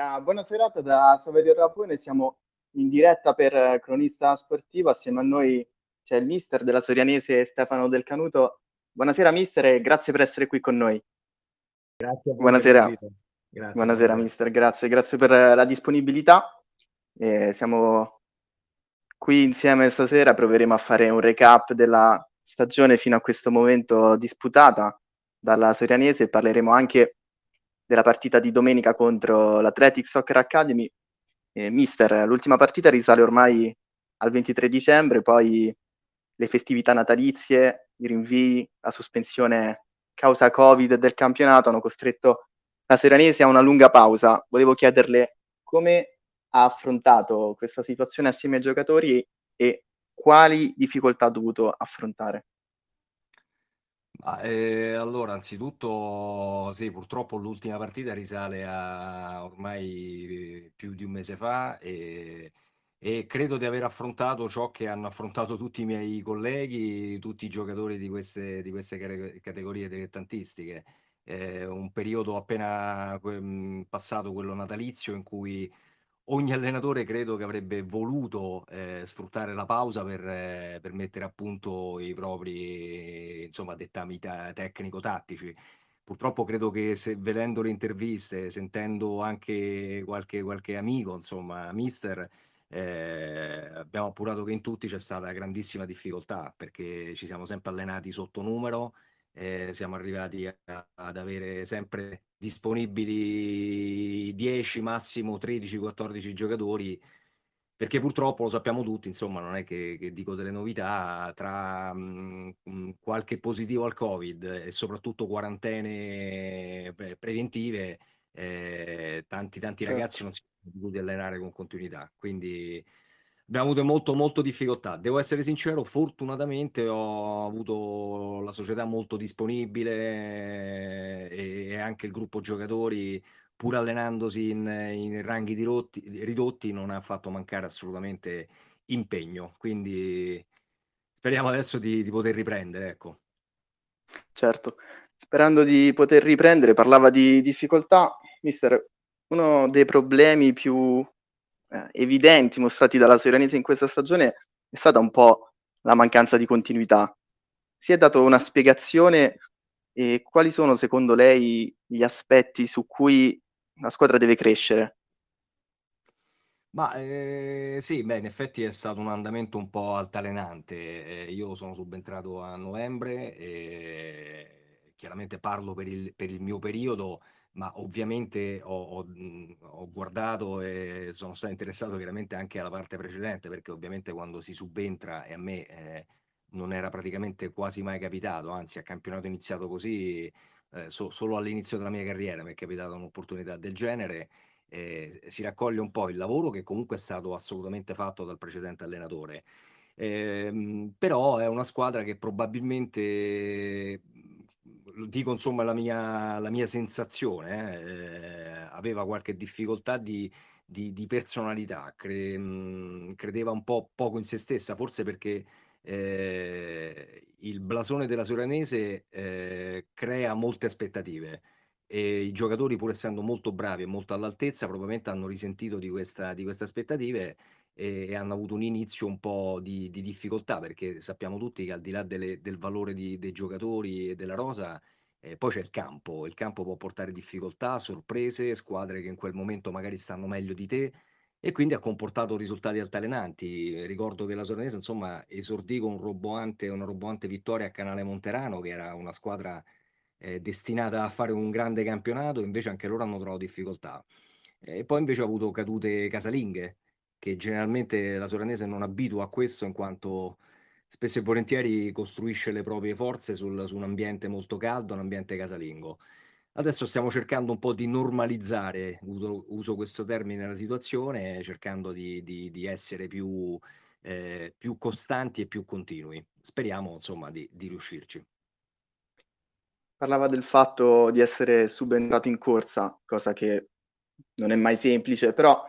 Una buona serata da Saverio Rapone, siamo in diretta per Cronista Sportivo, assieme a noi c'è il mister della Sorianese Stefano Del Canuto. Buonasera mister e grazie per essere qui con noi. Grazie. Buonasera. Grazie, buonasera, buonasera mister, grazie, grazie per la disponibilità. Eh, siamo qui insieme stasera, proveremo a fare un recap della stagione fino a questo momento disputata dalla Sorianese e parleremo anche della partita di domenica contro l'Athletic Soccer Academy. Eh, mister, l'ultima partita risale ormai al 23 dicembre, poi le festività natalizie, i rinvii, la sospensione causa Covid del campionato hanno costretto la Seranese a una lunga pausa. Volevo chiederle come ha affrontato questa situazione assieme ai giocatori e quali difficoltà ha dovuto affrontare. Ah, eh, allora, anzitutto, sì, purtroppo l'ultima partita risale a ormai più di un mese fa e, e credo di aver affrontato ciò che hanno affrontato tutti i miei colleghi, tutti i giocatori di queste, di queste categorie dilettantistiche. Eh, un periodo appena passato, quello natalizio, in cui ogni allenatore credo che avrebbe voluto eh, sfruttare la pausa per, eh, per, mettere a punto i propri insomma, dettami ta- tecnico-tattici. Purtroppo credo che se, vedendo le interviste, sentendo anche qualche, qualche amico, insomma, mister, eh, abbiamo appurato che in tutti c'è stata grandissima difficoltà perché ci siamo sempre allenati sotto numero eh, siamo arrivati a, ad avere sempre disponibili 10, massimo 13, 14 giocatori, perché purtroppo lo sappiamo tutti, insomma, non è che, che dico delle novità, tra mh, qualche positivo al Covid e soprattutto quarantene preventive, eh, tanti, tanti certo. ragazzi non si sono potuti allenare con continuità. Quindi abbiamo avuto molto, molto difficoltà. Devo essere sincero, fortunatamente ho avuto la società molto disponibile e, e anche il gruppo giocatori, pur allenandosi in, in ranghi ridotti, ridotti, non ha fatto mancare assolutamente impegno. Quindi speriamo adesso di, di poter riprendere. Ecco. Certo, sperando di poter riprendere, parlava di difficoltà. Mister, uno dei problemi più eh, evidenti mostrati dalla Serenese in questa stagione è stata un po' la mancanza di continuità. Si è dato una spiegazione e quali sono secondo lei gli aspetti su cui la squadra deve crescere? Ma eh, sì, beh, in effetti è stato un andamento un po' altalenante. Eh, io sono subentrato a novembre e chiaramente parlo per il, per il mio periodo ma ovviamente ho, ho, ho, guardato e sono stato interessato chiaramente anche alla parte precedente, perché ovviamente quando si subentra e a me eh, non era praticamente quasi mai capitato, anzi a campionato iniziato così, eh, so, solo all'inizio della mia carriera mi è capitata un'opportunità del genere. Eh, si raccoglie un po' il lavoro che comunque è stato assolutamente fatto dal precedente allenatore. Eh, però è una squadra che probabilmente dico insomma la mia, la mia sensazione, eh, aveva qualche difficoltà di, di, di personalità, cre, mh, credeva un po' poco in se stessa, forse perché eh, il blasone della Soranese eh, crea molte aspettative e i giocatori pur essendo molto bravi e molto all'altezza probabilmente hanno risentito di, questa, di queste aspettative e, hanno avuto un inizio un po' di, di, difficoltà perché sappiamo tutti che al di là delle, del valore di, dei giocatori e della rosa eh, poi c'è il campo, il campo può portare difficoltà, sorprese, squadre che in quel momento magari stanno meglio di te e quindi ha comportato risultati altalenanti. Ricordo che la Sornese insomma esordì con un roboante, una roboante vittoria a Canale Monterano che era una squadra eh, destinata a fare un grande campionato, invece anche loro hanno trovato difficoltà. E poi invece ha avuto cadute casalinghe, che generalmente la Soranese non abitua a questo in quanto spesso e volentieri costruisce le proprie forze sul, su un ambiente molto caldo, un ambiente casalingo. Adesso stiamo cercando un po' di normalizzare, uso, questo termine, la situazione, cercando di, di, di essere più, eh, più, costanti e più continui. Speriamo, insomma, di, di riuscirci. Parlava del fatto di essere subentrato in corsa, cosa che non è mai semplice, però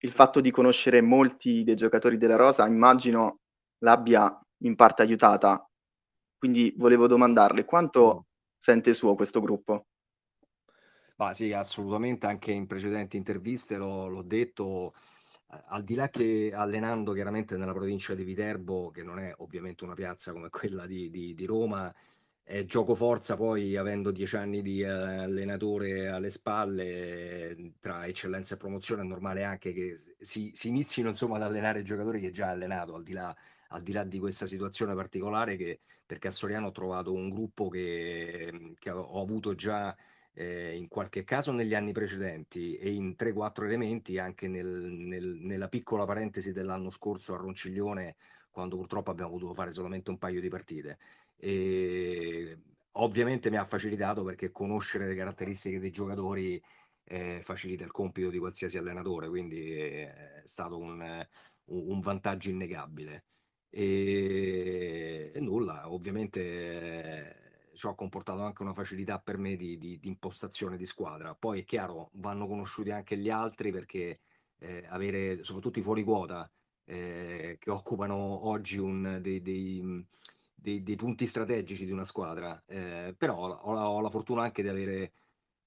il fatto di conoscere molti dei giocatori della Rosa, immagino l'abbia in parte aiutata. Quindi volevo domandarle quanto mm. sente suo questo gruppo? Ma sì, assolutamente, anche in precedenti interviste l'ho, l'ho detto, al di là che allenando chiaramente nella provincia di Viterbo, che non è ovviamente una piazza come quella di, di, di Roma, è gioco forza poi avendo dieci anni di eh, allenatore alle spalle, tra eccellenza e promozione, è normale anche che si, si inizino insomma ad allenare giocatori che già ha allenato, al di là, al di là di questa situazione particolare, che, perché a Soriano ho trovato un gruppo che, che ho avuto già eh, in qualche caso negli anni precedenti e in 3-4 elementi anche nel, nel, nella piccola parentesi dell'anno scorso a Ronciglione, quando purtroppo abbiamo potuto fare solamente un paio di partite. E ovviamente mi ha facilitato perché conoscere le caratteristiche dei giocatori eh, facilita il compito di qualsiasi allenatore, quindi è stato un, un vantaggio innegabile. E, e nulla, ovviamente ciò ha comportato anche una facilità per me di, di, di, impostazione di squadra. Poi è chiaro, vanno conosciuti anche gli altri perché eh, avere soprattutto i fuori quota eh, che occupano oggi un, dei, dei, dei, dei, punti strategici di una squadra, eh, però ho ho la, fortuna anche di avere,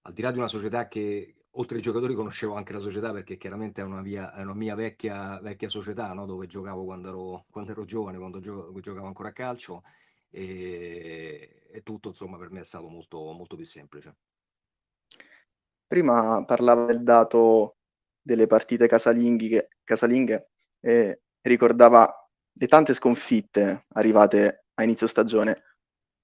al di là di una società che oltre ai giocatori conoscevo anche la società perché chiaramente è una, via, è una mia vecchia, vecchia società no? dove giocavo quando ero, quando ero giovane, quando gio, giocavo ancora a calcio e, e, tutto insomma per me è stato molto, molto più semplice. Prima parlava del dato delle partite casalinghe, e ricordava le tante sconfitte arrivate a inizio stagione,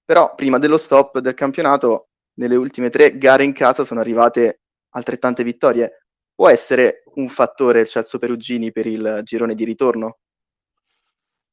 però prima dello stop del campionato nelle ultime tre gare in casa sono arrivate altrettante vittorie. Può essere un fattore il Celso Perugini per il girone di ritorno?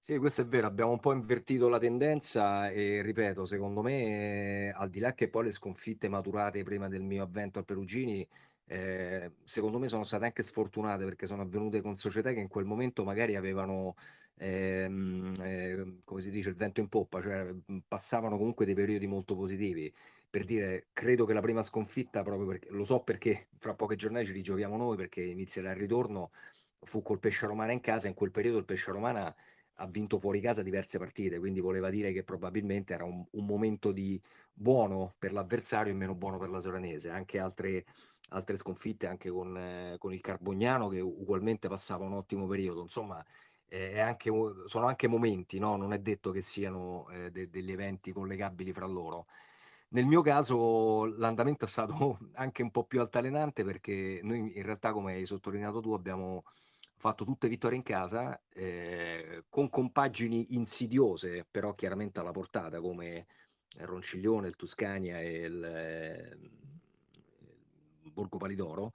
Sì, questo è vero, abbiamo un po' invertito la tendenza e ripeto, secondo me, al di là che poi le sconfitte maturate prima del mio avvento al Perugini, eh, secondo me sono state anche sfortunate perché sono avvenute con società che in quel momento magari avevano, ehm, eh, come si dice, il vento in poppa, cioè passavano comunque dei periodi molto positivi. Per dire, credo che la prima sconfitta, proprio perché lo so perché fra poche giornate ci rigiochiamo noi, perché inizierà il ritorno, fu col Pesce Romana in casa, in quel periodo il Pesce Romana ha vinto fuori casa diverse partite, quindi voleva dire che probabilmente era un, un momento di buono per l'avversario e meno buono per la Soranese. Anche altre, altre sconfitte, anche con, eh, con, il Carbognano, che ugualmente passava un ottimo periodo. Insomma, eh, anche, sono anche momenti, no? non è detto che siano eh, de- degli eventi collegabili fra loro. Nel mio caso l'andamento è stato anche un po' più altalenante perché noi in realtà, come hai sottolineato tu, abbiamo fatto tutte vittorie in casa, eh, con compagini insidiose, però chiaramente alla portata, come il Ronciglione, il Tuscania e il, eh, il Borgo Palidoro,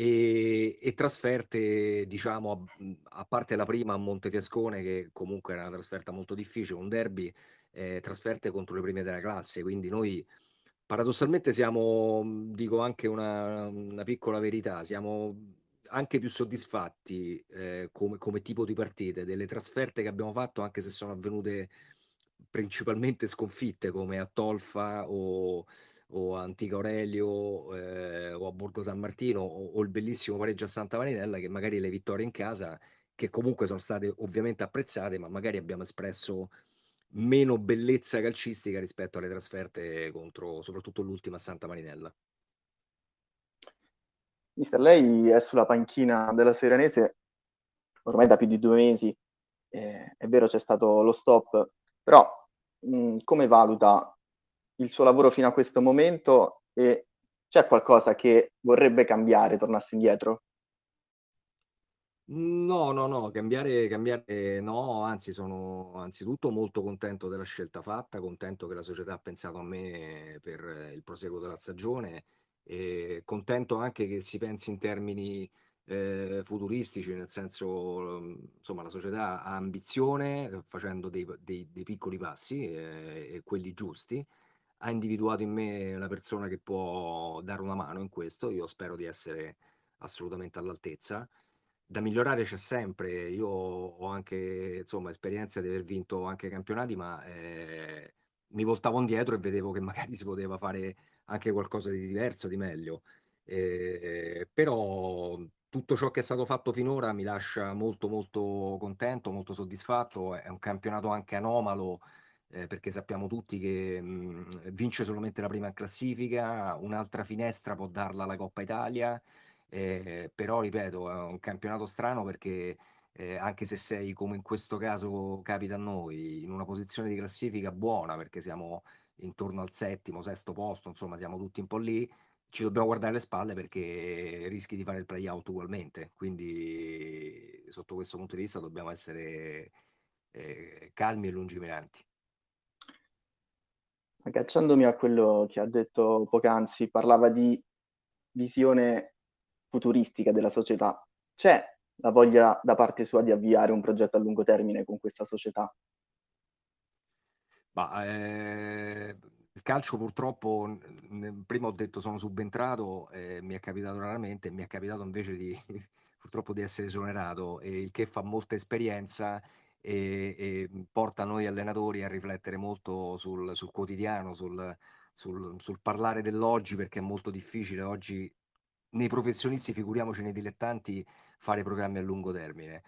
e, e, trasferte, diciamo, a, a, parte la prima a Montefiascone, che comunque era una trasferta molto difficile, un derby, eh, trasferte contro le prime della classe, quindi noi paradossalmente siamo, dico anche una, una piccola verità, siamo anche più soddisfatti eh, come, come, tipo di partite delle trasferte che abbiamo fatto, anche se sono avvenute principalmente sconfitte come a Tolfa o, o a Antica Aurelio eh, o a Borgo San Martino o, o, il bellissimo pareggio a Santa Marinella che magari le vittorie in casa che comunque sono state ovviamente apprezzate ma magari abbiamo espresso meno bellezza calcistica rispetto alle trasferte contro soprattutto l'ultima a Santa Marinella. Mister, lei è sulla panchina della Serenese ormai da più di due mesi, eh, è vero c'è stato lo stop, però mh, come valuta il suo lavoro fino a questo momento e c'è qualcosa che vorrebbe cambiare, tornasse indietro? No, no, no, cambiare, cambiare no, anzi sono anzitutto molto contento della scelta fatta, contento che la società ha pensato a me per il proseguo della stagione e contento anche che si pensi in termini eh, futuristici, nel senso, insomma, la società ha ambizione eh, facendo dei, dei, dei piccoli passi eh, e quelli giusti. Ha individuato in me una persona che può dare una mano in questo. Io spero di essere assolutamente all'altezza. Da migliorare c'è sempre. Io ho anche insomma, esperienza di aver vinto anche campionati, ma eh, mi voltavo indietro e vedevo che magari si poteva fare anche qualcosa di diverso, di meglio. Eh, però tutto ciò che è stato fatto finora mi lascia molto molto contento, molto soddisfatto. È un campionato anche anomalo, eh, perché sappiamo tutti che mh, vince solamente la prima classifica, un'altra finestra può darla alla Coppa Italia, eh, però ripeto, è un campionato strano perché eh, anche se sei come in questo caso capita a noi, in una posizione di classifica buona perché siamo intorno al settimo, sesto posto, insomma siamo tutti un po' lì, ci dobbiamo guardare le spalle perché rischi di fare il play-out ugualmente, quindi sotto questo punto di vista dobbiamo essere eh, calmi e lungimiranti. Agganciandomi a quello che ha detto poc'anzi, parlava di visione futuristica della società. C'è la voglia da parte sua di avviare un progetto a lungo termine con questa società? Ma, eh, il calcio purtroppo, prima ho detto sono subentrato, eh, mi è capitato raramente, mi è capitato invece di purtroppo di essere esonerato, e il che fa molta esperienza e, e porta noi allenatori a riflettere molto sul, sul quotidiano, sul, sul, sul parlare dell'oggi, perché è molto difficile oggi nei professionisti, figuriamoci nei dilettanti, fare programmi a lungo termine.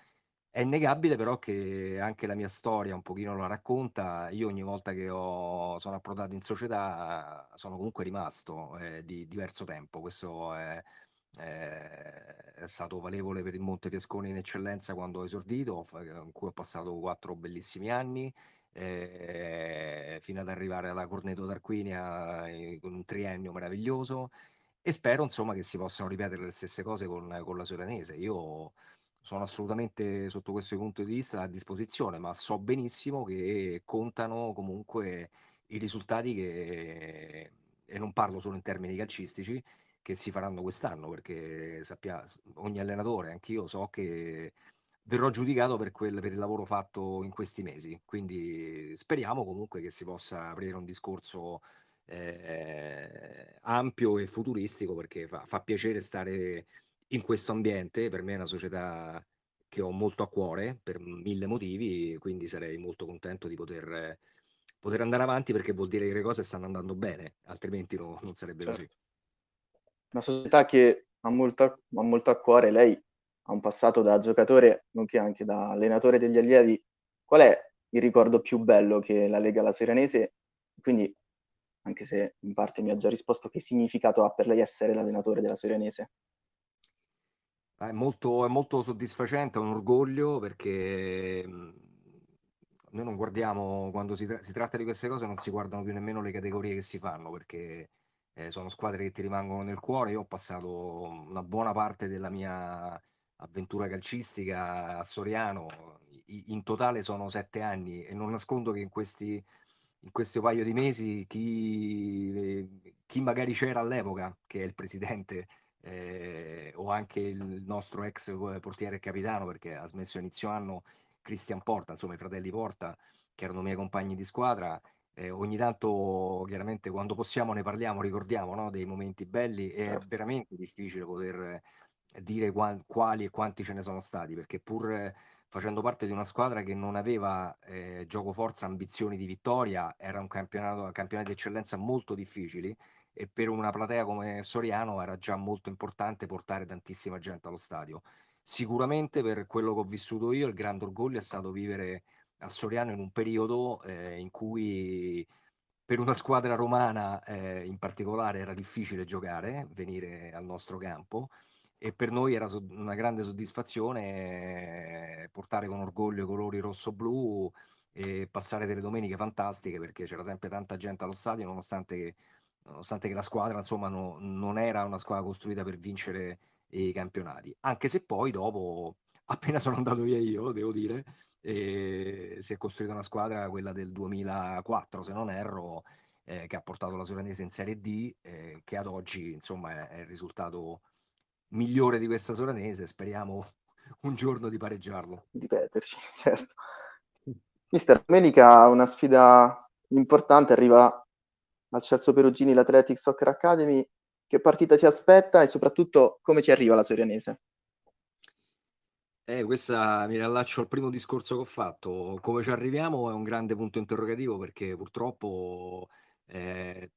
È innegabile però che anche la mia storia un pochino la racconta. Io ogni volta che ho, sono approdato in società sono comunque rimasto eh, di diverso tempo. Questo è, è, è, stato valevole per il Montefiascone in eccellenza quando ho esordito, in cui ho passato quattro bellissimi anni. Eh, fino ad arrivare alla Corneto d'Arquinia eh, con un triennio meraviglioso e spero insomma che si possano ripetere le stesse cose con, con la Soranese. Io sono assolutamente sotto questo punto di vista a disposizione, ma so benissimo che contano comunque i risultati che, e non parlo solo in termini calcistici, che si faranno quest'anno, perché sappia, ogni allenatore, anch'io so che verrò giudicato per, quel, per il lavoro fatto in questi mesi. Quindi speriamo comunque che si possa aprire un discorso eh, ampio e futuristico perché fa, fa, piacere stare in questo ambiente. Per me è una società che ho molto a cuore per mille motivi, quindi sarei molto contento di poter, poter andare avanti perché vuol dire che le cose stanno andando bene, altrimenti no, non sarebbe certo. così. Una società che ha molto, ha molto a cuore, lei ha un passato da giocatore, nonché anche da allenatore degli allievi. Qual è il ricordo più bello che la Lega la Serenese? Quindi anche se in parte mi ha già risposto, che significato ha per lei essere l'allenatore della Sorenese? È molto, è molto soddisfacente, è un orgoglio perché mm, noi non guardiamo, quando si, tra- si, tratta di queste cose, non si guardano più nemmeno le categorie che si fanno perché eh, sono squadre che ti rimangono nel cuore. Io ho passato una buona parte della mia avventura calcistica a Soriano, in totale sono sette anni e non nascondo che in questi in questo paio di mesi chi, chi magari c'era all'epoca, che è il presidente, eh, o anche il nostro ex portiere e capitano, perché ha smesso inizio anno, Cristian Porta, insomma i fratelli Porta, che erano miei compagni di squadra, eh, ogni tanto chiaramente quando possiamo ne parliamo, ricordiamo no, dei momenti belli, è certo. veramente difficile poter dire qual, quali e quanti ce ne sono stati, perché pur facendo parte di una squadra che non aveva eh, gioco forza, ambizioni di vittoria, era un campionato, campionati di eccellenza molto difficili e per una platea come Soriano era già molto importante portare tantissima gente allo stadio. Sicuramente per quello che ho vissuto io, il grande orgoglio è stato vivere a Soriano in un periodo eh, in cui per una squadra romana eh, in particolare era difficile giocare, venire al nostro campo e per noi era una grande soddisfazione eh, portare con orgoglio i colori rosso-blu e passare delle domeniche fantastiche perché c'era sempre tanta gente allo stadio nonostante che, nonostante che la squadra insomma no, non era una squadra costruita per vincere i campionati. Anche se poi dopo appena sono andato via io devo dire si è costruita una squadra quella del 2004 se non erro eh, che ha portato la Soranese in Serie D eh, che ad oggi insomma è, è il risultato migliore di questa soranese, speriamo un giorno di pareggiarlo. Ripeterci, certo. Mister, domenica una sfida importante, arriva al Celso Perugini l'Athletic Soccer Academy. Che partita si aspetta e soprattutto come ci arriva la Sorianese? Eh, questa mi riallaccio al primo discorso che ho fatto. Come ci arriviamo è un grande punto interrogativo perché purtroppo eh,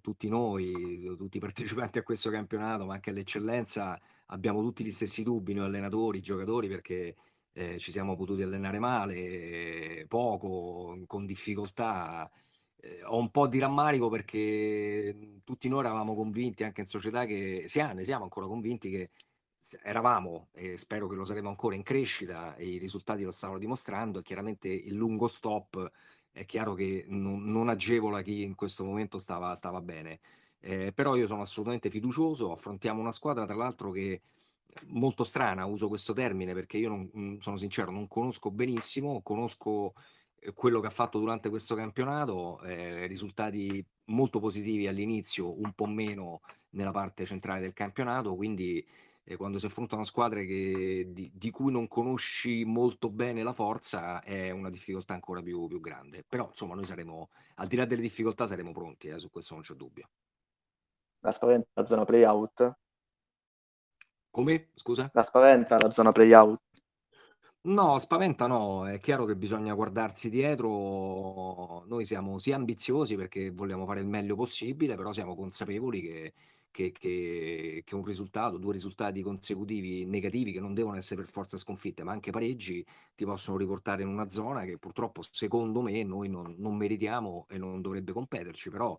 tutti noi, tutti i partecipanti a questo campionato, ma anche all'eccellenza, abbiamo tutti gli stessi dubbi, noi allenatori, giocatori, perché eh, ci siamo potuti allenare male, poco, con difficoltà. Eh, ho un po' di rammarico perché tutti noi eravamo convinti, anche in società, che siamo, siamo ancora convinti che eravamo, e spero che lo saremo ancora, in crescita e i risultati lo stavano dimostrando e chiaramente il lungo stop è chiaro che non, non agevola chi in questo momento stava, stava bene. Eh, però io sono assolutamente fiducioso, affrontiamo una squadra tra l'altro che molto strana, uso questo termine perché io non, mm, sono sincero, non conosco benissimo, conosco eh, quello che ha fatto durante questo campionato, eh, risultati molto positivi all'inizio, un po' meno nella parte centrale del campionato, quindi eh, quando si affrontano squadre che, di, di, cui non conosci molto bene la forza è una difficoltà ancora più, più, grande. Però insomma noi saremo, al di là delle difficoltà, saremo pronti, eh, su questo non c'è dubbio. La spaventa la zona play-out? Come? Scusa? La spaventa la zona play-out? No, spaventa no, è chiaro che bisogna guardarsi dietro. Noi siamo sia ambiziosi perché vogliamo fare il meglio possibile, però siamo consapevoli che che, che, che un risultato, due risultati consecutivi negativi che non devono essere per forza sconfitte, ma anche pareggi ti possono riportare in una zona che purtroppo secondo me noi non, non meritiamo e non dovrebbe competerci, però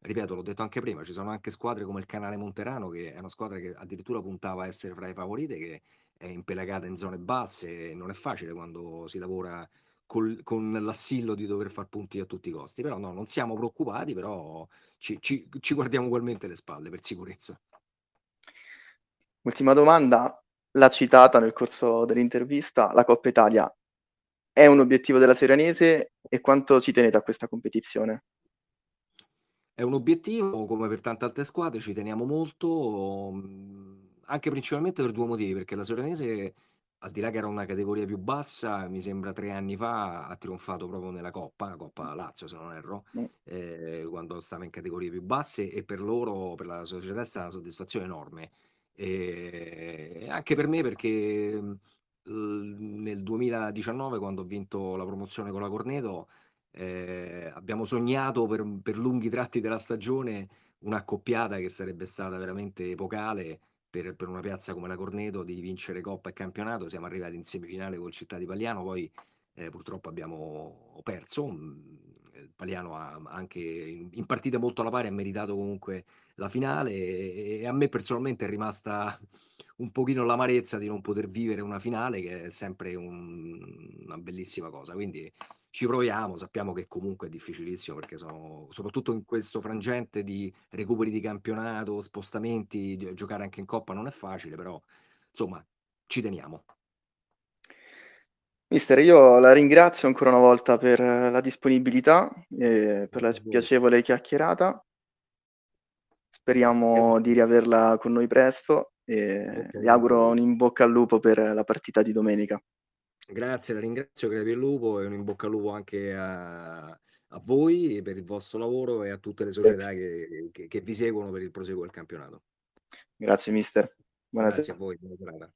ripeto, l'ho detto anche prima, ci sono anche squadre come il Canale Monterano, che è una squadra che addirittura puntava a essere fra le favorite, che è impelagata in zone basse, non è facile quando si lavora col, con l'assillo di dover far punti a tutti i costi. Però no, non siamo preoccupati, però ci, ci, ci guardiamo ugualmente le spalle per sicurezza. Ultima domanda, l'ha citata nel corso dell'intervista, la Coppa Italia è un obiettivo della Serenese e quanto ci tenete a questa competizione? È un obiettivo, come per tante altre squadre, ci teniamo molto, anche principalmente per due motivi, perché la Serenese al di là che era una categoria più bassa, mi sembra tre anni fa ha trionfato proprio nella Coppa, Coppa Lazio se non erro, eh, quando stava in categorie più basse e per loro, per la società è stata una soddisfazione enorme. E anche per me perché nel 2019 quando ho vinto la promozione con la Corneto eh, abbiamo sognato per, per lunghi tratti della stagione un'accoppiata che sarebbe stata veramente epocale per, per, una piazza come la Corneto di vincere Coppa e campionato. Siamo arrivati in semifinale col Città di Pagliano, poi eh, purtroppo abbiamo perso. Mm, il Pagliano ha anche in, in partite molto alla pari ha meritato comunque la finale e, e a me personalmente è rimasta un pochino l'amarezza di non poter vivere una finale che è sempre un, una bellissima cosa. Quindi ci proviamo, sappiamo che comunque è difficilissimo perché sono, soprattutto in questo frangente di recuperi di campionato, spostamenti, di, giocare anche in Coppa non è facile, però insomma ci teniamo. Mister, io la ringrazio ancora una volta per la disponibilità e per la piacevole chiacchierata. Speriamo di riaverla con noi presto e vi auguro un in bocca al lupo per la partita di domenica. Grazie, la ringrazio, il Lupo e un in bocca al lupo anche a, a voi per il vostro lavoro e a tutte le società che, che, che vi seguono per il proseguo del campionato. Grazie mister. Buonasera. Grazie a voi, buona.